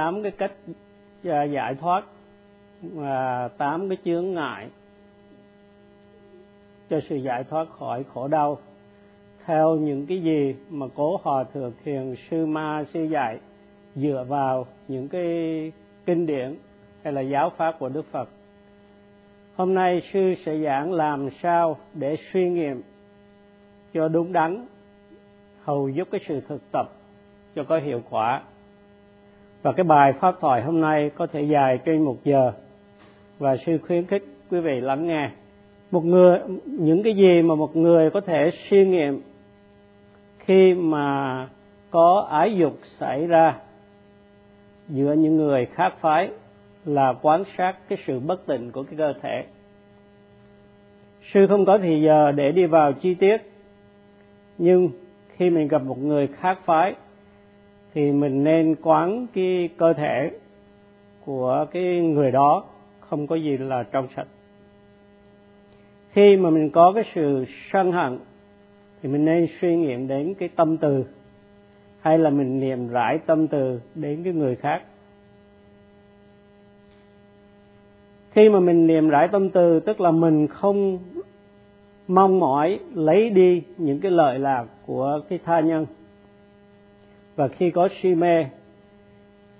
tám cái cách à, giải thoát và tám cái chướng ngại cho sự giải thoát khỏi khổ đau. Theo những cái gì mà cố hòa thượng thiền sư ma sư dạy dựa vào những cái kinh điển hay là giáo pháp của đức phật. Hôm nay sư sẽ giảng làm sao để suy nghiệm cho đúng đắn, hầu giúp cái sự thực tập cho có hiệu quả và cái bài pháp thoại hôm nay có thể dài trên một giờ. Và sư khuyến khích quý vị lắng nghe. Một người, những cái gì mà một người có thể suy nghiệm khi mà có ái dục xảy ra giữa những người khác phái là quan sát cái sự bất tịnh của cái cơ thể. Sư không có thì giờ để đi vào chi tiết. Nhưng khi mình gặp một người khác phái thì mình nên quán cái cơ thể của cái người đó không có gì là trong sạch. Khi mà mình có cái sự sân hận, thì mình nên suy nghiệm đến cái tâm từ, hay là mình niệm rải tâm từ đến cái người khác. Khi mà mình niệm rải tâm từ, tức là mình không mong mỏi lấy đi những cái lợi lạc của cái tha nhân và khi có si mê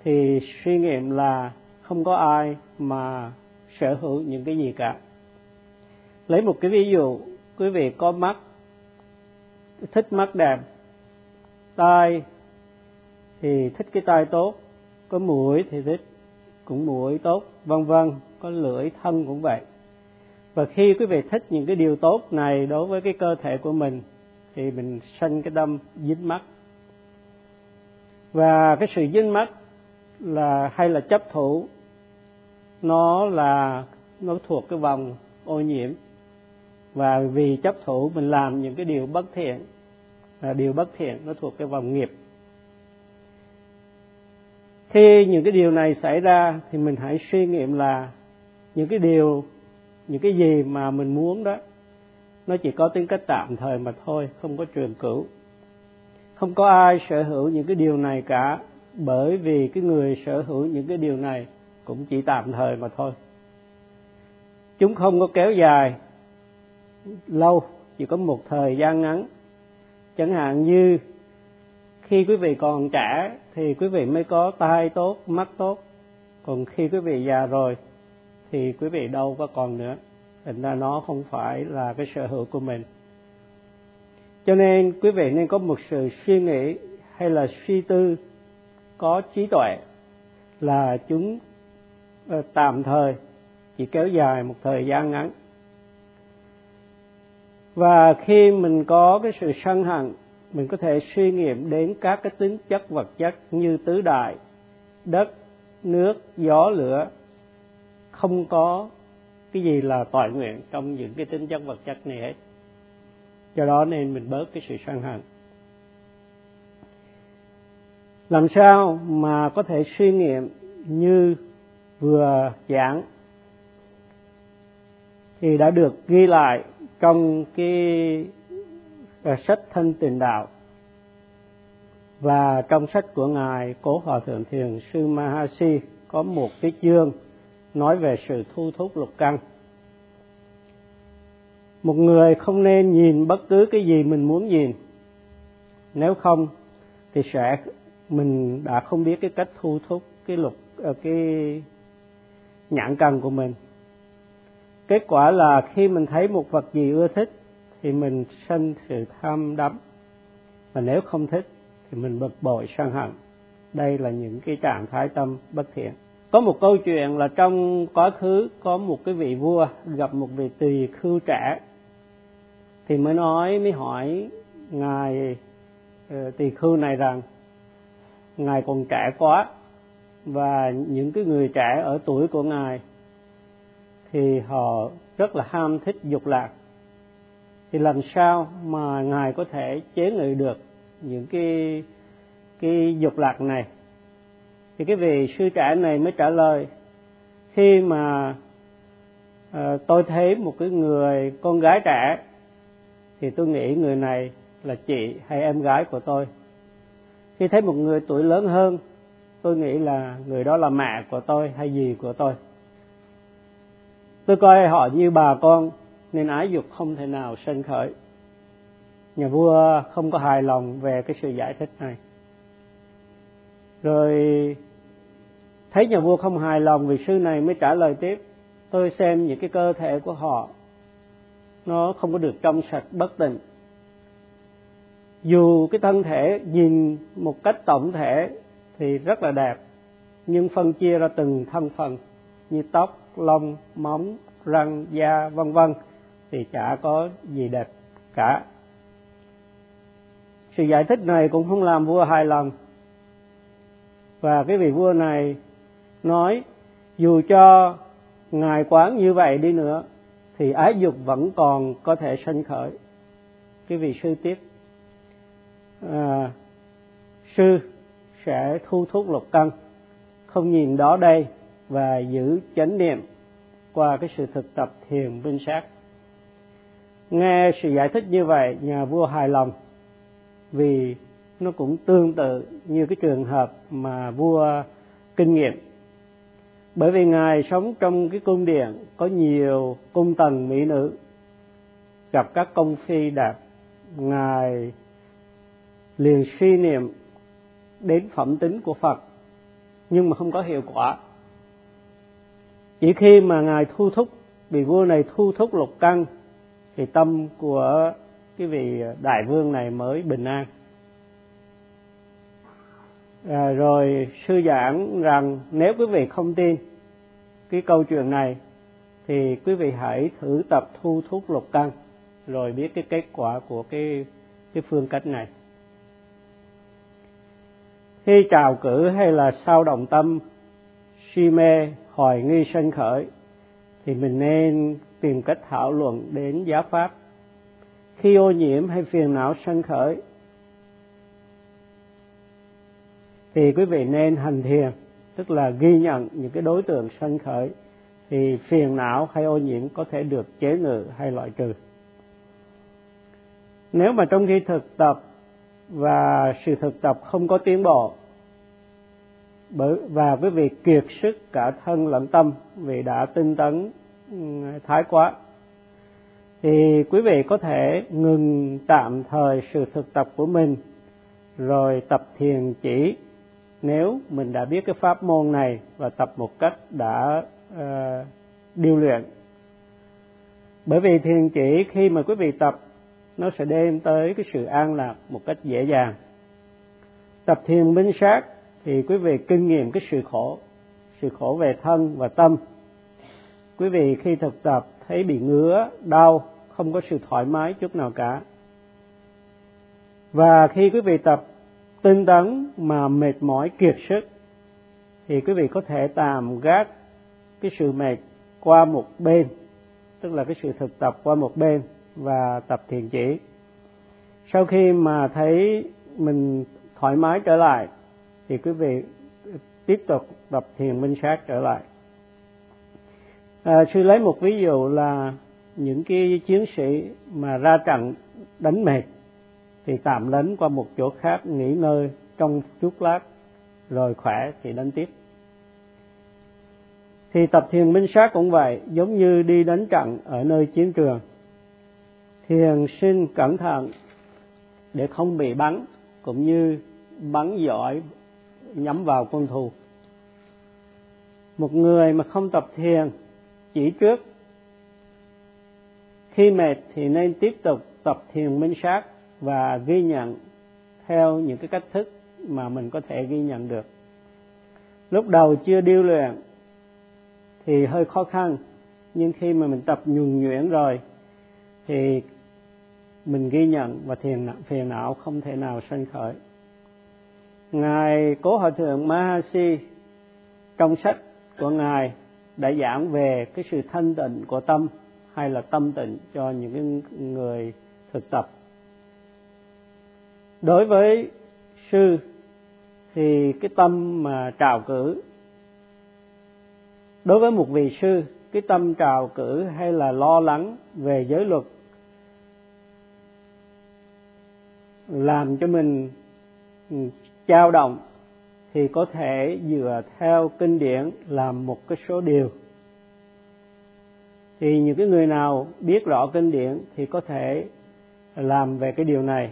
thì suy nghiệm là không có ai mà sở hữu những cái gì cả. Lấy một cái ví dụ, quý vị có mắt, thích mắt đẹp, tai thì thích cái tai tốt, có mũi thì thích cũng mũi tốt, vân vân, có lưỡi, thân cũng vậy. Và khi quý vị thích những cái điều tốt này đối với cái cơ thể của mình, thì mình sanh cái đâm dính mắt và cái sự dính mắt là hay là chấp thủ, nó là, nó thuộc cái vòng ô nhiễm. Và vì chấp thủ mình làm những cái điều bất thiện, là điều bất thiện nó thuộc cái vòng nghiệp. Khi những cái điều này xảy ra thì mình hãy suy nghiệm là những cái điều, những cái gì mà mình muốn đó, nó chỉ có tính cách tạm thời mà thôi, không có trường cửu không có ai sở hữu những cái điều này cả, bởi vì cái người sở hữu những cái điều này cũng chỉ tạm thời mà thôi. Chúng không có kéo dài, lâu, chỉ có một thời gian ngắn. Chẳng hạn như khi quý vị còn trẻ thì quý vị mới có tai tốt, mắt tốt. Còn khi quý vị già rồi thì quý vị đâu có còn nữa. Thành ra nó không phải là cái sở hữu của mình cho nên quý vị nên có một sự suy nghĩ hay là suy tư có trí tuệ là chúng ờ, tạm thời chỉ kéo dài một thời gian ngắn. Và khi mình có cái sự sân hận, mình có thể suy nghiệm đến các cái tính chất vật chất như tứ đại, đất, nước, gió, lửa. Không có cái gì là tội nguyện trong những cái tính chất vật chất này hết do đó nên mình bớt cái sự sân hận. Làm sao mà có thể suy nghiệm như vừa giảng? Thì đã được ghi lại trong cái à, sách thân tình đạo. Và trong sách của ngài cố hòa thượng thiền sư mahasi có một cái chương nói về sự thu thúc lục căn một người không nên nhìn bất cứ cái gì mình muốn nhìn. Nếu không, thì sẽ, mình đã không biết cái cách thu thúc, cái lục ờ, cái nhãn cần của mình. Kết quả là khi mình thấy một vật gì ưa thích, thì mình sinh sự tham đắm. Và nếu không thích, thì mình bực bội, sân hận. Đây là những cái trạng thái tâm bất thiện. Có một câu chuyện là trong quá khứ có một cái vị vua gặp một vị tỳ khưu trẻ thì mới nói mới hỏi ngài ờ, tỳ khưu này rằng ngài còn trẻ quá và những cái người trẻ ở tuổi của ngài thì họ rất là ham thích dục lạc. Thì làm sao mà ngài có thể chế ngự được những cái cái dục lạc này? Thì cái vị sư trẻ này mới trả lời khi mà uh, tôi thấy một cái người con gái trẻ thì tôi nghĩ người này là chị hay em gái của tôi. Khi thấy một người tuổi lớn hơn, tôi nghĩ là người đó là mẹ của tôi hay gì của tôi. Tôi coi họ như bà con, nên ái dục không thể nào sinh khởi. Nhà vua không có hài lòng về cái sự giải thích này. Rồi, thấy nhà vua không hài lòng vì sư này mới trả lời tiếp, tôi xem những cái cơ thể của họ nó không có được trong sạch bất tịnh. Dù cái thân thể nhìn một cách tổng thể thì rất là đẹp, nhưng phân chia ra từng thân phần như tóc, lông, móng, răng, da, vân vân thì chả có gì đẹp cả. Sự giải thích này cũng không làm vua hài lòng. Và cái vị vua này nói, dù cho ngài quán như vậy đi nữa thì ái dục vẫn còn có thể sanh khởi. Cái vị sư tiếp à, sư sẽ thu thúc lục căn không nhìn đó đây và giữ chánh niệm qua cái sự thực tập thiền minh sát. Nghe sự giải thích như vậy nhà vua hài lòng vì nó cũng tương tự như cái trường hợp mà vua kinh nghiệm bởi vì ngài sống trong cái cung điện có nhiều cung tần mỹ nữ. Gặp các công phi đẹp ngài liền suy niệm đến phẩm tính của phật, nhưng mà không có hiệu quả. Chỉ khi mà ngài thu thúc, vị vua này thu thúc lục căn thì tâm của cái vị đại vương này mới bình an à, rồi sư giảng rằng nếu quý vị không tin cái câu chuyện này thì quý vị hãy thử tập thu thúc lục căn rồi biết cái kết quả của cái cái phương cách này. Khi trào cử hay là sao động tâm si mê hoài nghi sân khởi thì mình nên tìm cách thảo luận đến giá pháp. Khi ô nhiễm hay phiền não sân khởi thì quý vị nên hành thiền, tức là ghi nhận những cái đối tượng sân khởi, thì phiền não hay ô nhiễm có thể được chế ngự hay loại trừ. Nếu mà trong khi thực tập và sự thực tập không có tiến bộ, bởi, và quý vị kiệt sức cả thân lẫn tâm vì đã tinh tấn ừ, thái quá, thì quý vị có thể ngừng tạm thời sự thực tập của mình, rồi tập thiền chỉ nếu mình đã biết cái pháp môn này và tập một cách đã ờ, uh, điều luyện. Bởi vì thiền chỉ khi mà quý vị tập nó sẽ đem tới cái sự an lạc một cách dễ dàng. Tập thiền minh sát thì quý vị kinh nghiệm cái sự khổ sự khổ về thân và tâm. Quý vị khi thực tập thấy bị ngứa đau không có sự thoải mái chút nào cả. Và khi quý vị tập tinh tấn mà mệt mỏi kiệt sức thì quý vị có thể tạm gác cái sự mệt qua một bên tức là cái sự thực tập qua một bên và tập thiền chỉ. Sau khi mà thấy mình thoải mái trở lại thì quý vị tiếp tục tập thiền minh sát trở lại. À, sư lấy một ví dụ là những cái chiến sĩ mà ra trận đánh mệt thì tạm lấn qua một chỗ khác nghỉ ngơi trong chút lát, rồi khỏe thì đến tiếp. Thì tập thiền minh sát cũng vậy, giống như đi đánh trận ở nơi chiến trường. Thiền sinh cẩn thận để không bị bắn, cũng như bắn giỏi, nhắm vào quân thù. Một người mà không tập thiền, chỉ trước, khi mệt thì nên tiếp tục tập thiền minh sát và ghi nhận theo những cái cách thức mà mình có thể ghi nhận được. Lúc đầu chưa điêu luyện thì hơi khó khăn, nhưng khi mà mình tập nhuần nhuyễn rồi thì mình ghi nhận và thiền phiền não không thể nào sanh khởi. Ngài cố hòa thượng mahasi trong sách của ngài đã giảng về cái sự thanh tịnh của tâm hay là tâm tịnh cho những người thực tập đối với sư thì cái tâm mà trào cử, đối với một vị sư, cái tâm trào cử hay là lo lắng về giới luật làm cho mình ừ, trao động thì có thể dựa theo kinh điển làm một cái số điều. Thì những cái người nào biết rõ kinh điển thì có thể làm về cái điều này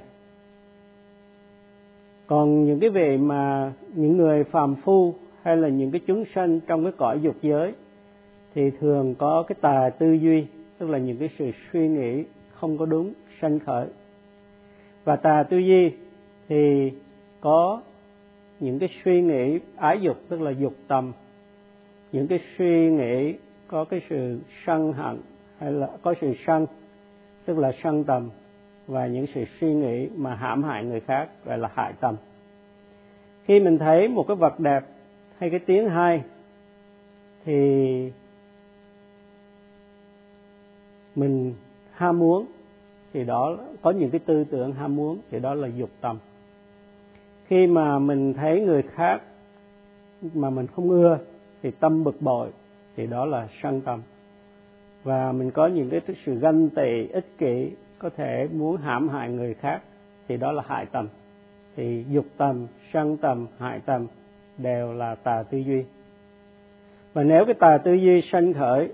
còn những cái vị mà những người phàm phu hay là những cái chúng sanh trong cái cõi dục giới thì thường có cái tà tư duy, tức là những cái sự suy nghĩ không có đúng, sanh khởi. Và tà tư duy thì có những cái suy nghĩ ái dục, tức là dục tầm. Những cái suy nghĩ có cái sự sân hận hay là có sự sân, tức là sân tầm và những sự suy nghĩ mà hãm hại người khác, gọi là hại tâm. khi mình thấy một cái vật đẹp hay cái tiếng hay, thì mình ham muốn, thì đó, có những cái tư tưởng ham muốn, thì đó là dục tâm. khi mà mình thấy người khác mà mình không ưa, thì tâm bực bội, thì đó là sân tâm. và mình có những cái sự ganh tị, ích kỷ có thể muốn hãm hại người khác thì đó là hại tầm thì dục tầm sân tầm hại tầm đều là tà tư duy. Và nếu cái tà tư duy sanh khởi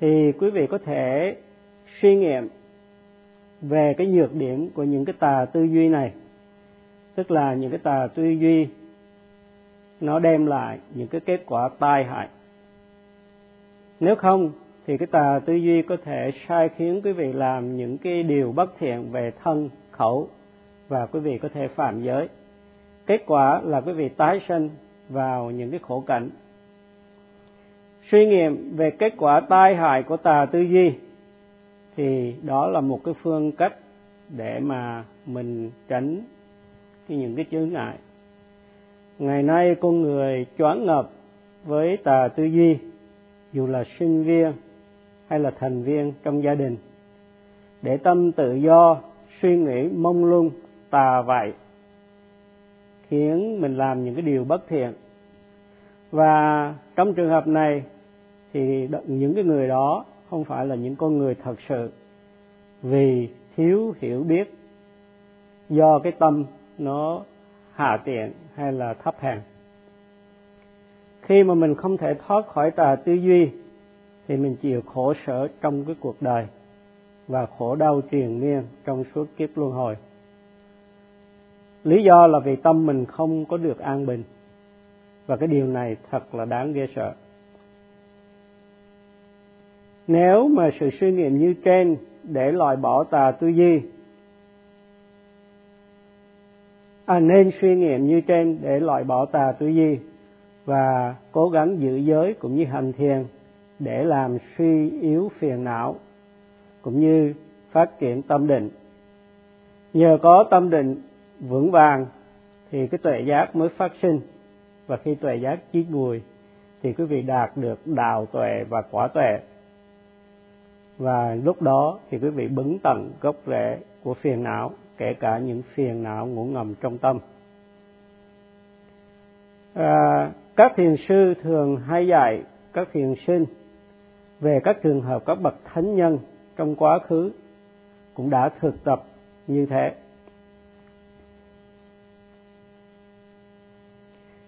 thì quý vị có thể suy nghiệm về cái nhược điểm của những cái tà tư duy này. Tức là những cái tà tư duy nó đem lại những cái kết quả tai hại. Nếu không thì cái tà tư duy có thể sai khiến quý vị làm những cái điều bất thiện về thân, khẩu và quý vị có thể phạm giới. Kết quả là quý vị tái sinh vào những cái khổ cảnh. Suy nghiệm về kết quả tai hại của tà tư duy thì đó là một cái phương cách để mà mình tránh cái những cái chướng ngại. Ngày nay con người choáng ngập với tà tư duy, dù là sinh viên hay là thành viên trong gia đình. Để tâm tự do, suy nghĩ mông lung, tà vậy khiến mình làm những cái điều bất thiện. Và trong trường hợp này, thì những cái người đó không phải là những con người thật sự, vì thiếu hiểu biết do cái tâm nó hạ tiện hay là thấp hèn. Khi mà mình không thể thoát khỏi tà tư duy thì mình chịu khổ sở trong cái cuộc đời và khổ đau triền miên trong suốt kiếp luân hồi. Lý do là vì tâm mình không có được an bình. Và cái điều này thật là đáng ghê sợ. Nếu mà sự suy nghiệm như trên để loại bỏ tà tư duy à, nên suy nghiệm như trên để loại bỏ tà tư duy và cố gắng giữ giới cũng như hành thiền để làm suy yếu phiền não cũng như phát triển tâm định. Nhờ có tâm định vững vàng thì cái tuệ giác mới phát sinh. Và khi tuệ giác chín mùi thì quý vị đạt được đạo tuệ và quả tuệ. Và lúc đó thì quý vị bứng tận gốc rễ của phiền não kể cả những phiền não ngủ ngầm trong tâm. À, các thiền sư thường hay dạy các thiền sinh về các trường hợp các bậc thánh nhân trong quá khứ cũng đã thực tập như thế.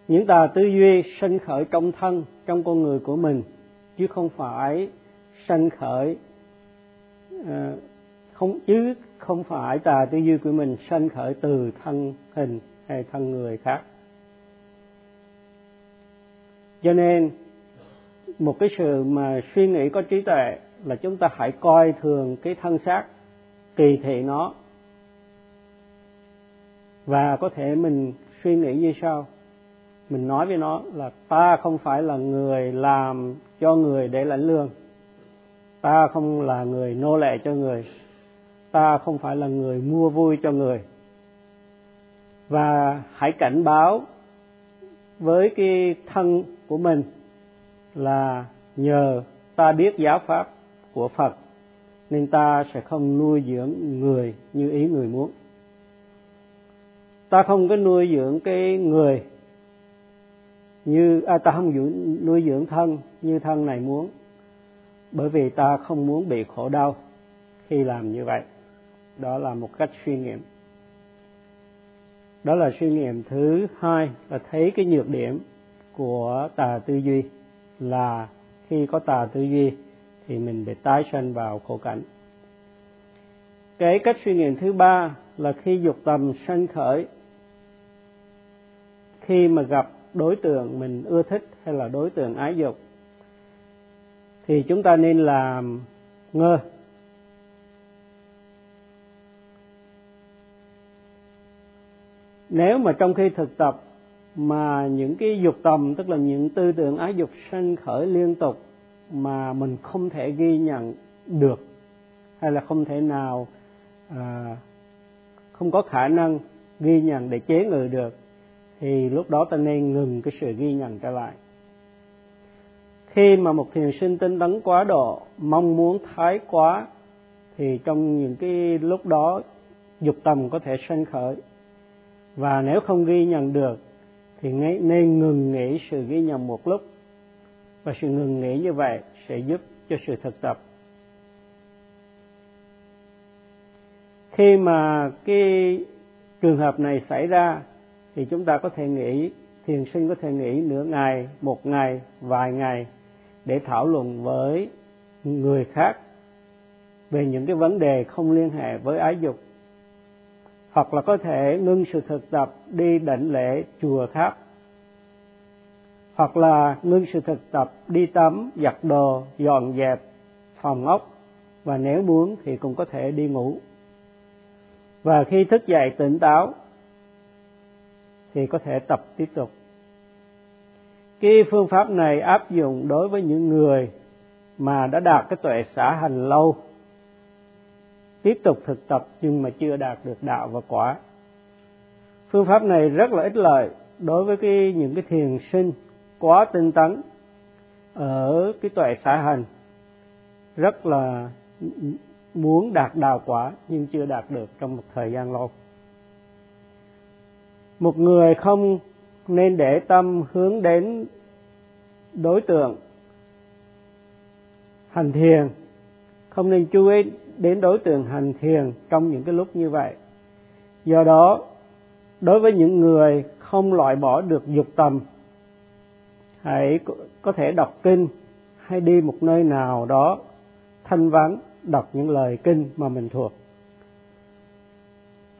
Những tà tư duy sinh khởi trong thân, trong con người của mình, chứ không phải sanh khởi ờ, không, chứ không phải tà tư duy của mình sanh khởi từ thân hình hay thân người khác. Cho nên một cái sự mà suy nghĩ có trí tuệ là chúng ta hãy coi thường cái thân xác, kỳ thị nó. Và có thể mình suy nghĩ như sau. Mình nói với nó là ta không phải là người làm cho người để lãnh lương. Ta không là người nô lệ cho người. Ta không phải là người mua vui cho người. Và hãy cảnh báo với cái thân của mình là nhờ ta biết giáo pháp của Phật nên ta sẽ không nuôi dưỡng người như ý người muốn. Ta không có nuôi dưỡng cái người như à, ta không dưỡng, nuôi dưỡng thân như thân này muốn bởi vì ta không muốn bị khổ đau khi làm như vậy. Đó là một cách suy nghiệm. Đó là suy nghiệm thứ hai là thấy cái nhược điểm của tà tư duy là khi có tà tư duy thì mình bị tái sanh vào khổ cảnh. Cái cách suy nghiệm thứ ba là khi dục tầm sanh khởi. Khi mà gặp đối tượng mình ưa thích hay là đối tượng ái dục, thì chúng ta nên làm ngơ. Nếu mà trong khi thực tập mà những cái dục tầm tức là những tư tưởng ái dục sanh khởi liên tục mà mình không thể ghi nhận được hay là không thể nào à, không có khả năng ghi nhận để chế ngự được thì lúc đó ta nên ngừng cái sự ghi nhận trở lại. Khi mà một thiền sinh tinh tấn quá độ mong muốn thái quá thì trong những cái lúc đó dục tầm có thể sanh khởi. Và nếu không ghi nhận được thì nên ngừng nghỉ sự ghi nhầm một lúc. Và sự ngừng nghỉ như vậy sẽ giúp cho sự thực tập. Khi mà cái trường hợp này xảy ra, thì chúng ta có thể nghĩ thiền sinh có thể nghĩ nửa ngày, một ngày, vài ngày để thảo luận với người khác về những cái vấn đề không liên hệ với ái dục hoặc là có thể ngưng sự thực tập đi đảnh lễ chùa khác, hoặc là ngưng sự thực tập đi tắm, giặt đồ, dọn dẹp, phòng ốc, và nếu muốn thì cũng có thể đi ngủ. Và khi thức dậy tỉnh táo thì có thể tập tiếp tục. Cái phương pháp này áp dụng đối với những người mà đã đạt cái tuệ xã hành lâu tiếp tục thực tập nhưng mà chưa đạt được đạo và quả. Phương pháp này rất là ích lợi đối với cái, những cái thiền sinh quá tinh tấn ở cái tuệ xã hành. Rất là muốn đạt đạo quả nhưng chưa đạt được trong một thời gian lâu. Một người không nên để tâm hướng đến đối tượng hành thiền không nên chú ý đến đối tượng hành thiền trong những cái lúc như vậy. Do đó, đối với những người không loại bỏ được dục tầm, hãy có thể đọc kinh hay đi một nơi nào đó thanh vắng đọc những lời kinh mà mình thuộc.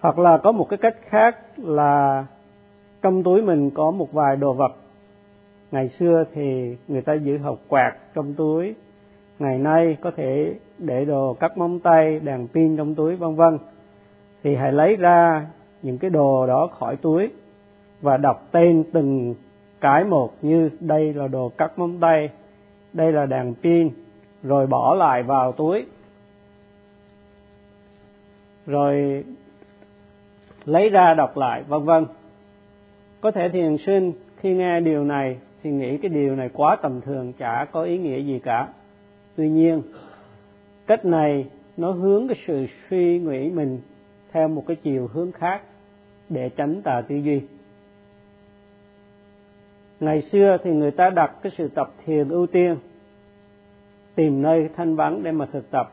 Hoặc là có một cái cách khác là trong túi mình có một vài đồ vật. Ngày xưa thì người ta giữ hộp quạt trong túi. Ngày nay có thể để đồ cắt móng tay đèn pin trong túi, vân vân. Thì hãy lấy ra những cái đồ đó khỏi túi và đọc tên từng cái một như đây là đồ cắt móng tay, đây là đèn pin, rồi bỏ lại vào túi. Rồi lấy ra đọc lại, vân vân. Có thể thiền sinh khi nghe điều này thì nghĩ cái điều này quá tầm thường, chả có ý nghĩa gì cả. Tuy nhiên cách này nó hướng cái sự suy nghĩ mình theo một cái chiều hướng khác để tránh tà tư duy. Ngày xưa thì người ta đặt cái sự tập thiền ưu tiên, tìm nơi thanh vắng để mà thực tập.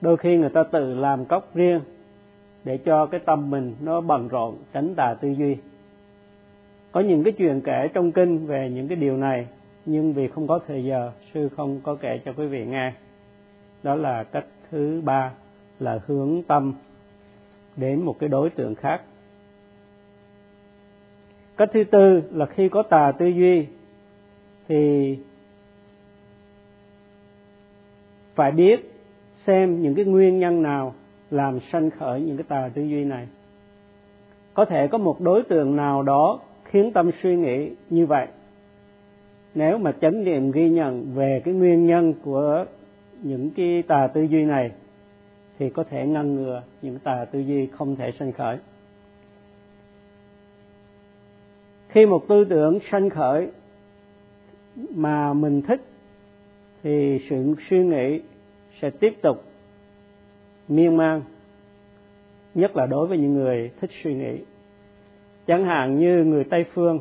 Đôi khi người ta tự làm cốc riêng để cho cái tâm mình nó bận rộn, tránh tà tư duy. Có những cái chuyện kể trong kinh về những cái điều này, nhưng vì không có thời giờ, sư không có kể cho quý vị nghe đó là cách thứ ba, là hướng tâm đến một cái đối tượng khác. Cách thứ tư là khi có tà tư duy, thì phải biết xem những cái nguyên nhân nào làm sanh khởi những cái tà tư duy này. Có thể có một đối tượng nào đó khiến tâm suy nghĩ như vậy. Nếu mà chánh niệm ghi nhận về cái nguyên nhân của những cái tà tư duy này thì có thể ngăn ngừa những tà tư duy không thể sanh khởi. Khi một tư tưởng sanh khởi mà mình thích, thì sự suy nghĩ sẽ tiếp tục miên man, nhất là đối với những người thích suy nghĩ. Chẳng hạn như người tây phương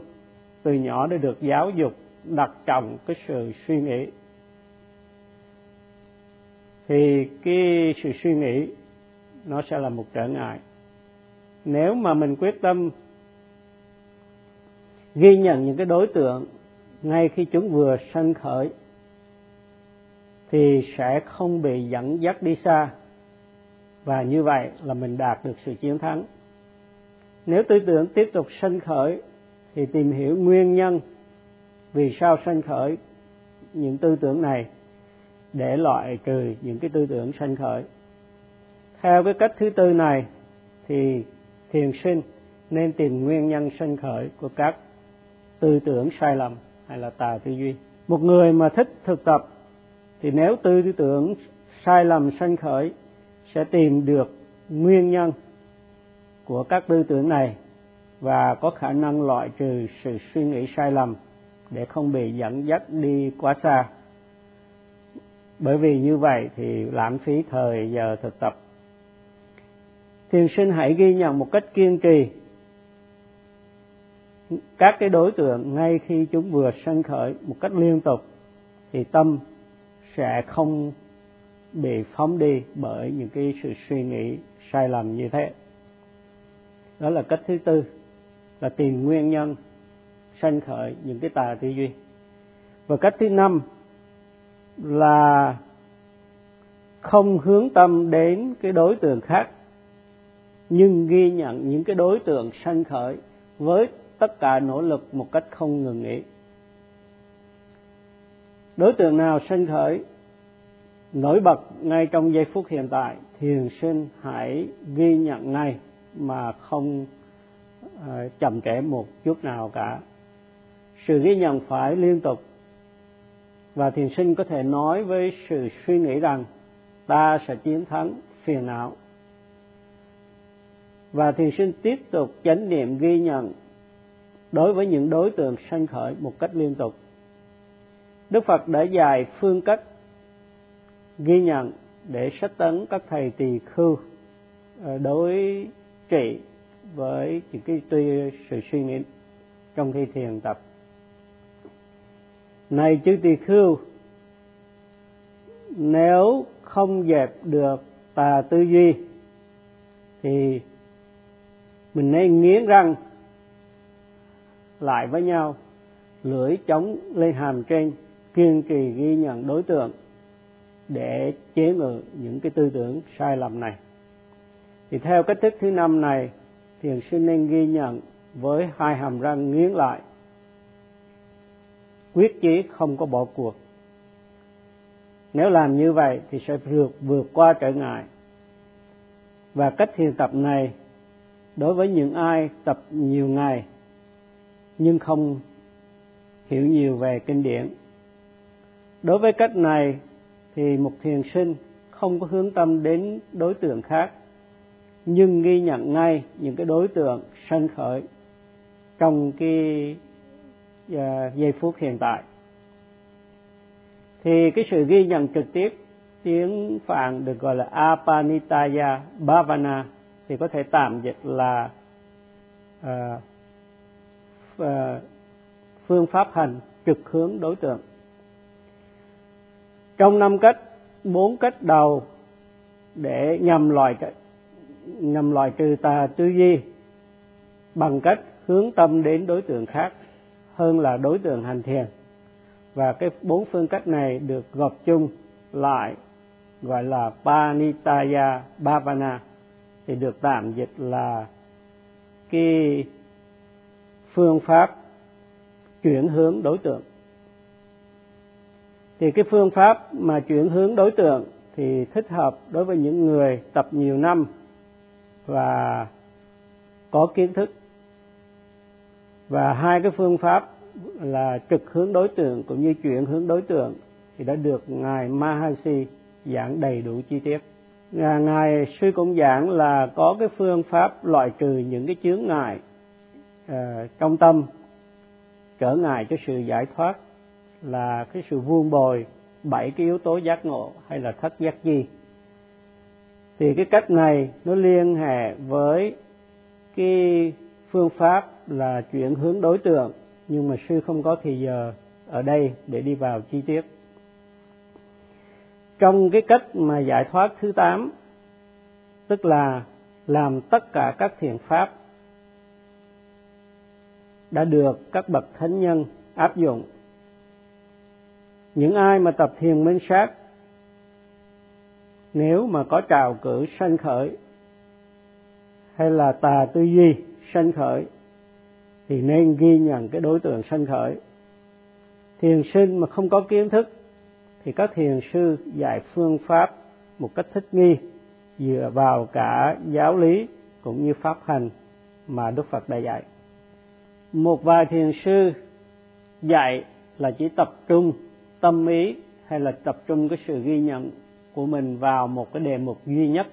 từ nhỏ đã được giáo dục đặt trọng cái sự suy nghĩ thì cái sự suy nghĩ nó sẽ là một trở ngại. Nếu mà mình quyết tâm ghi nhận những cái đối tượng ngay khi chúng vừa sanh khởi, thì sẽ không bị dẫn dắt đi xa. Và như vậy là mình đạt được sự chiến thắng. Nếu tư tưởng tiếp tục sanh khởi, thì tìm hiểu nguyên nhân vì sao sanh khởi những tư tưởng này để loại trừ những cái tư tưởng sanh khởi. Theo cái cách thứ tư này thì thiền sinh nên tìm nguyên nhân sanh khởi của các tư tưởng sai lầm hay là tà tư duy. Một người mà thích thực tập thì nếu tư tưởng sai lầm sanh khởi sẽ tìm được nguyên nhân của các tư tưởng này và có khả năng loại trừ sự suy nghĩ sai lầm để không bị dẫn dắt đi quá xa bởi vì như vậy thì lãng phí thời giờ thực tập. Thiền sinh hãy ghi nhận một cách kiên trì. Các cái đối tượng ngay khi chúng vừa sanh khởi một cách liên tục thì tâm sẽ không bị phóng đi bởi những cái sự suy nghĩ sai lầm như thế. Đó là cách thứ tư, là tìm nguyên nhân sanh khởi những cái tà tư duy. Và cách thứ năm là không hướng tâm đến cái đối tượng khác, nhưng ghi nhận những cái đối tượng sanh khởi với tất cả nỗ lực một cách không ngừng nghỉ. Đối tượng nào sanh khởi nổi bật ngay trong giây phút hiện tại thiền sinh hãy ghi nhận ngay mà không ờ, chậm trễ một chút nào cả. Sự ghi nhận phải liên tục và thiền sinh có thể nói với sự suy nghĩ rằng ta sẽ chiến thắng phiền não. Và thiền sinh tiếp tục chánh niệm ghi nhận đối với những đối tượng sanh khởi một cách liên tục. Đức phật đã dạy phương cách ghi nhận để sách tấn các thầy tỳ khưu ờ, đối trị với những cái tuy sự suy nghĩ trong khi thiền tập này chư tỳ khưu, nếu không dẹp được tà tư duy, thì mình nên nghiến răng lại với nhau, lưỡi chống lên hàm trên, kiên trì ghi nhận đối tượng để chế ngự những cái tư tưởng sai lầm này. Thì theo cách thức thứ năm này, thiền sư nên ghi nhận với hai hàm răng nghiến lại quyết chí không có bỏ cuộc. Nếu làm như vậy thì sẽ vượt vượt qua trở ngại. Và cách thiền tập này, đối với những ai tập nhiều ngày, nhưng không hiểu nhiều về kinh điển. Đối với cách này thì một thiền sinh không có hướng tâm đến đối tượng khác, nhưng ghi nhận ngay những cái đối tượng sanh khởi trong cái À, giây phút hiện tại. Thì cái sự ghi nhận trực tiếp tiếng phạn được gọi là apanitaya bhavana thì có thể tạm dịch là uh, uh, phương pháp hành trực hướng đối tượng. Trong năm cách bốn cách đầu để nhằm loại nhằm loại trừ tà tư duy bằng cách hướng tâm đến đối tượng khác hơn là đối tượng hành thiền. Và cái bốn phương cách này được gộp chung lại, gọi là Panitaya Bhavana, thì được tạm dịch là cái phương pháp chuyển hướng đối tượng. Thì cái phương pháp mà chuyển hướng đối tượng thì thích hợp đối với những người tập nhiều năm và có kiến thức và hai cái phương pháp là trực hướng đối tượng cũng như chuyển hướng đối tượng thì đã được ngài Mahasi giảng đầy đủ chi tiết. À, ngài sư cũng giảng là có cái phương pháp loại trừ những cái chướng ngại uh, trong tâm trở ngại cho sự giải thoát là cái sự vuông bồi bảy cái yếu tố giác ngộ hay là thất giác gì thì cái cách này nó liên hệ với cái phương pháp là chuyển hướng đối tượng, nhưng mà sư không có thì giờ ở đây để đi vào chi tiết. Trong cái cách mà giải thoát thứ tám, tức là làm tất cả các thiền pháp đã được các bậc thánh nhân áp dụng. Những ai mà tập thiền minh sát, nếu mà có trào cử sanh khởi, hay là tà tư duy sanh khởi thì nên ghi nhận cái đối tượng sanh khởi thiền sinh mà không có kiến thức thì các thiền sư dạy phương pháp một cách thích nghi, dựa vào cả giáo lý cũng như pháp hành mà Đức Phật đã dạy. Một vài thiền sư dạy là chỉ tập trung tâm ý hay là tập trung cái sự ghi nhận của mình vào một cái đề mục duy nhất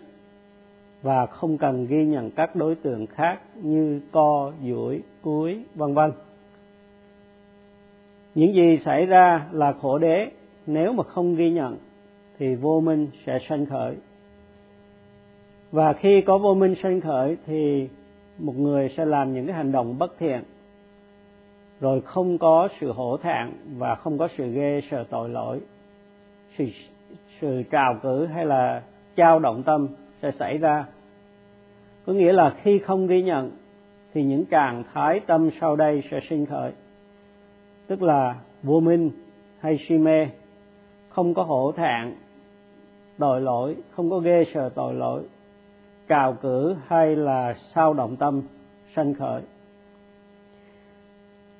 và không cần ghi nhận các đối tượng khác như co, duỗi, cuối, vân vân. Những gì xảy ra là khổ đế, nếu mà không ghi nhận thì vô minh sẽ sanh khởi. Và khi có vô minh sanh khởi thì một người sẽ làm những cái hành động bất thiện rồi không có sự hổ thẹn và không có sự ghê sợ tội lỗi sự sự trào cử hay là trao động tâm sẽ xảy ra. Có nghĩa là khi không ghi nhận, thì những trạng thái tâm sau đây sẽ sinh khởi. Tức là vô minh hay si mê, không có hổ thẹn, tội lỗi, không có ghê sợ tội lỗi, cào cử hay là sao động tâm sanh khởi.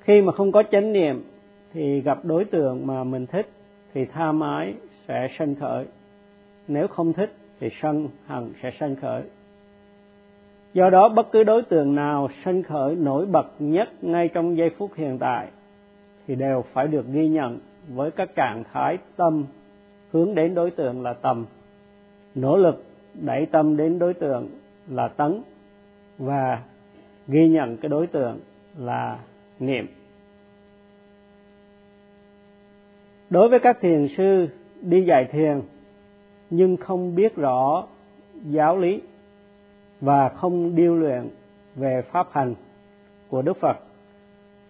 Khi mà không có chánh niệm thì gặp đối tượng mà mình thích thì tha mái sẽ sanh khởi. Nếu không thích thì sân hận sẽ sanh khởi. Do đó, bất cứ đối tượng nào sanh khởi nổi bật nhất ngay trong giây phút hiện tại thì đều phải được ghi nhận với các trạng thái tâm hướng đến đối tượng là tầm, nỗ lực đẩy tâm đến đối tượng là tấn và ghi nhận cái đối tượng là niệm. Đối với các thiền sư đi dạy thiền nhưng không biết rõ giáo lý và không điêu luyện về pháp hành của Đức Phật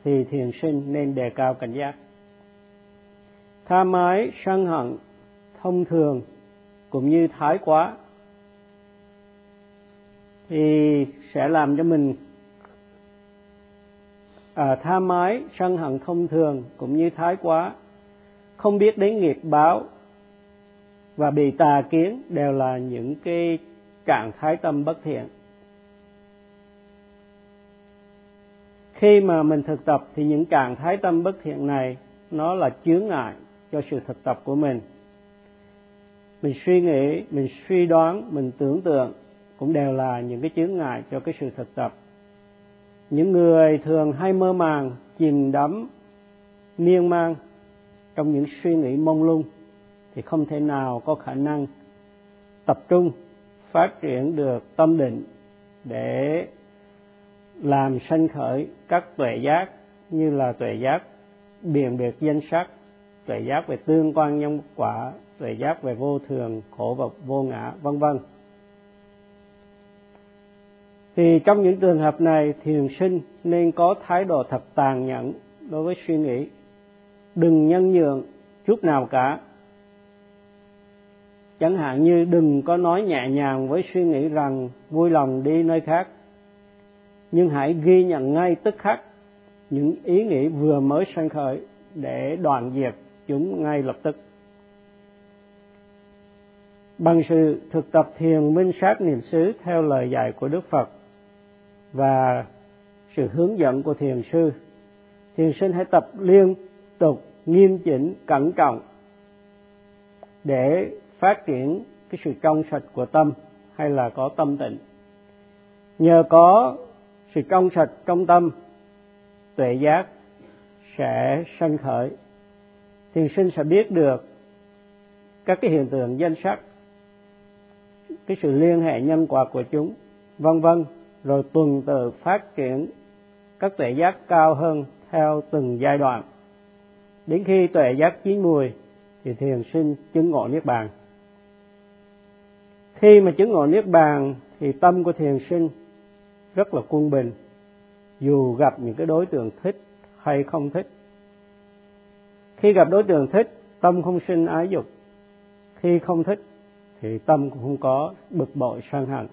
thì thiền sinh nên đề cao cảnh giác. Tham ái, sân hận, thông thường cũng như thái quá thì sẽ làm cho mình à, tham ái, sân hận thông thường cũng như thái quá không biết đến nghiệp báo và bị tà kiến đều là những cái trạng thái tâm bất thiện. Khi mà mình thực tập thì những trạng thái tâm bất thiện này nó là chướng ngại cho sự thực tập của mình. Mình suy nghĩ, mình suy đoán, mình tưởng tượng cũng đều là những cái chướng ngại cho cái sự thực tập. Những người thường hay mơ màng, chìm đắm, miên man trong những suy nghĩ mông lung thì không thể nào có khả năng tập trung, phát triển được tâm định để làm sanh khởi các tuệ giác như là tuệ giác biện biệt danh sắc, tuệ giác về tương quan nhân quả, tuệ giác về vô thường, khổ và vô ngã, vân vân. Thì trong những trường hợp này, thiền sinh nên có thái độ thật tàn nhẫn đối với suy nghĩ. Đừng nhân nhượng chút nào cả chẳng hạn như đừng có nói nhẹ nhàng với suy nghĩ rằng vui lòng đi nơi khác, nhưng hãy ghi nhận ngay tức khắc những ý nghĩ vừa mới sanh khởi để đoạn diệt chúng ngay lập tức. Bằng sự thực tập thiền minh sát niệm xứ theo lời dạy của đức phật và sự hướng dẫn của thiền sư, thiền sinh hãy tập liên tục, nghiêm chỉnh, cẩn trọng để phát triển cái sự trong sạch của tâm hay là có tâm tịnh. Nhờ có sự trong sạch trong tâm, tuệ giác sẽ sanh khởi. Thiền sinh sẽ biết được các cái hiện tượng danh sắc, cái sự liên hệ nhân quả của chúng, vân vân, rồi tuần tự phát triển các tuệ giác cao hơn theo từng giai đoạn. Đến khi tuệ giác chín mùi, thì thiền sinh chứng ngộ niết bàn khi mà chứng ngộ niết bàn thì tâm của thiền sinh rất là quân bình, dù gặp những cái đối tượng thích hay không thích. Khi gặp đối tượng thích, tâm không sinh ái dục. Khi không thích thì tâm cũng không có bực bội, sân hận.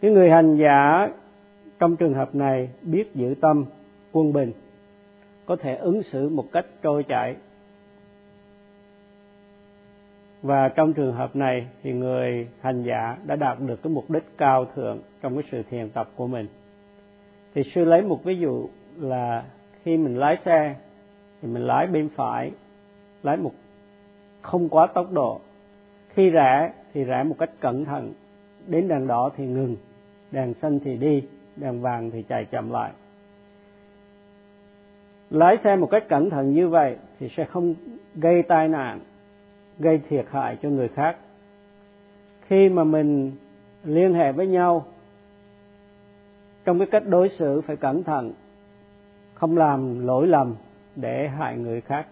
Cái người hành giả trong trường hợp này biết giữ tâm quân bình, có thể ứng xử một cách trôi chảy và trong trường hợp này thì người hành giả đã đạt được cái mục đích cao thượng trong cái sự thiền tập của mình. Thì sư lấy một ví dụ là khi mình lái xe, thì mình lái bên phải, lái một, không quá tốc độ. Khi rẽ thì rẽ một cách cẩn thận, đến đèn đỏ thì ngừng, đèn xanh thì đi, đèn vàng thì chạy chậm lại. Lái xe một cách cẩn thận như vậy thì sẽ không gây tai nạn gây thiệt hại cho người khác. Khi mà mình liên hệ với nhau trong cái cách đối xử phải cẩn thận không làm lỗi lầm để hại người khác.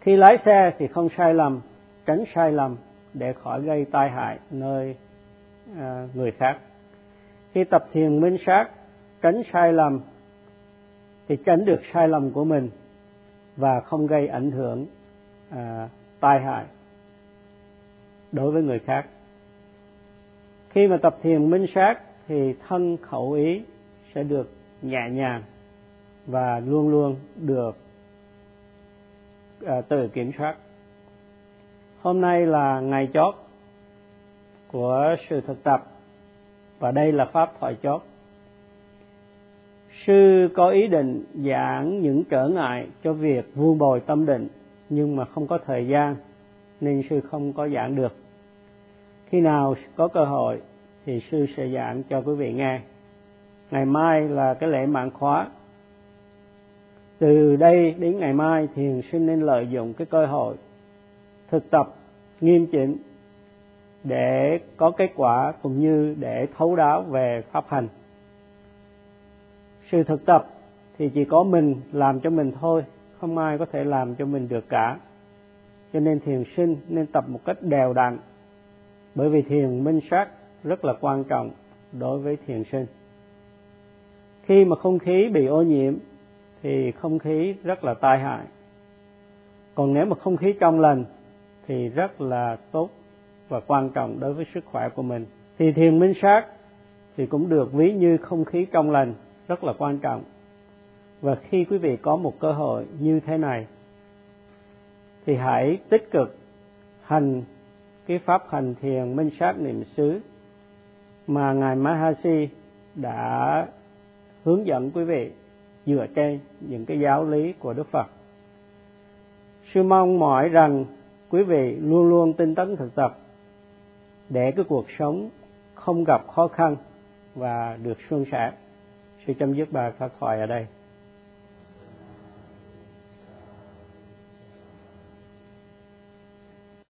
Khi lái xe thì không sai lầm tránh sai lầm để khỏi gây tai hại nơi à, người khác. Khi tập thiền minh sát tránh sai lầm thì tránh được sai lầm của mình và không gây ảnh hưởng à, tai hại đối với người khác. Khi mà tập thiền minh sát thì thân khẩu ý sẽ được nhẹ nhàng và luôn luôn được à, tự kiểm soát. Hôm nay là ngày chót của sự thực tập và đây là pháp thoại chót. Sư có ý định giảng những trở ngại cho việc vuông bồi tâm định nhưng mà không có thời gian, nên sư không có giảng được. Khi nào có cơ hội thì sư sẽ giảng cho quý vị nghe. Ngày mai là cái lễ mạng khóa. Từ đây đến ngày mai thiền sinh nên lợi dụng cái cơ hội thực tập nghiêm chỉnh để có kết quả cũng như để thấu đáo về pháp hành. Sự thực tập thì chỉ có mình làm cho mình thôi không ai có thể làm cho mình được cả. Cho nên thiền sinh nên tập một cách đều đặn, bởi vì thiền minh sát rất là quan trọng đối với thiền sinh. Khi mà không khí bị ô nhiễm thì không khí rất là tai hại. Còn nếu mà không khí trong lành thì rất là tốt và quan trọng đối với sức khỏe của mình. Thì thiền minh sát thì cũng được ví như không khí trong lành rất là quan trọng và khi quý vị có một cơ hội như thế này, thì hãy tích cực hành cái pháp hành thiền minh sát niệm xứ mà ngài Mahasi đã hướng dẫn quý vị dựa trên những cái giáo lý của Đức Phật. Sư mong mỏi rằng quý vị luôn luôn tinh tấn thực tập để cái cuộc sống không gặp khó khăn và được suôn sẻ. Sư chấm dứt bài phát thoại ở đây.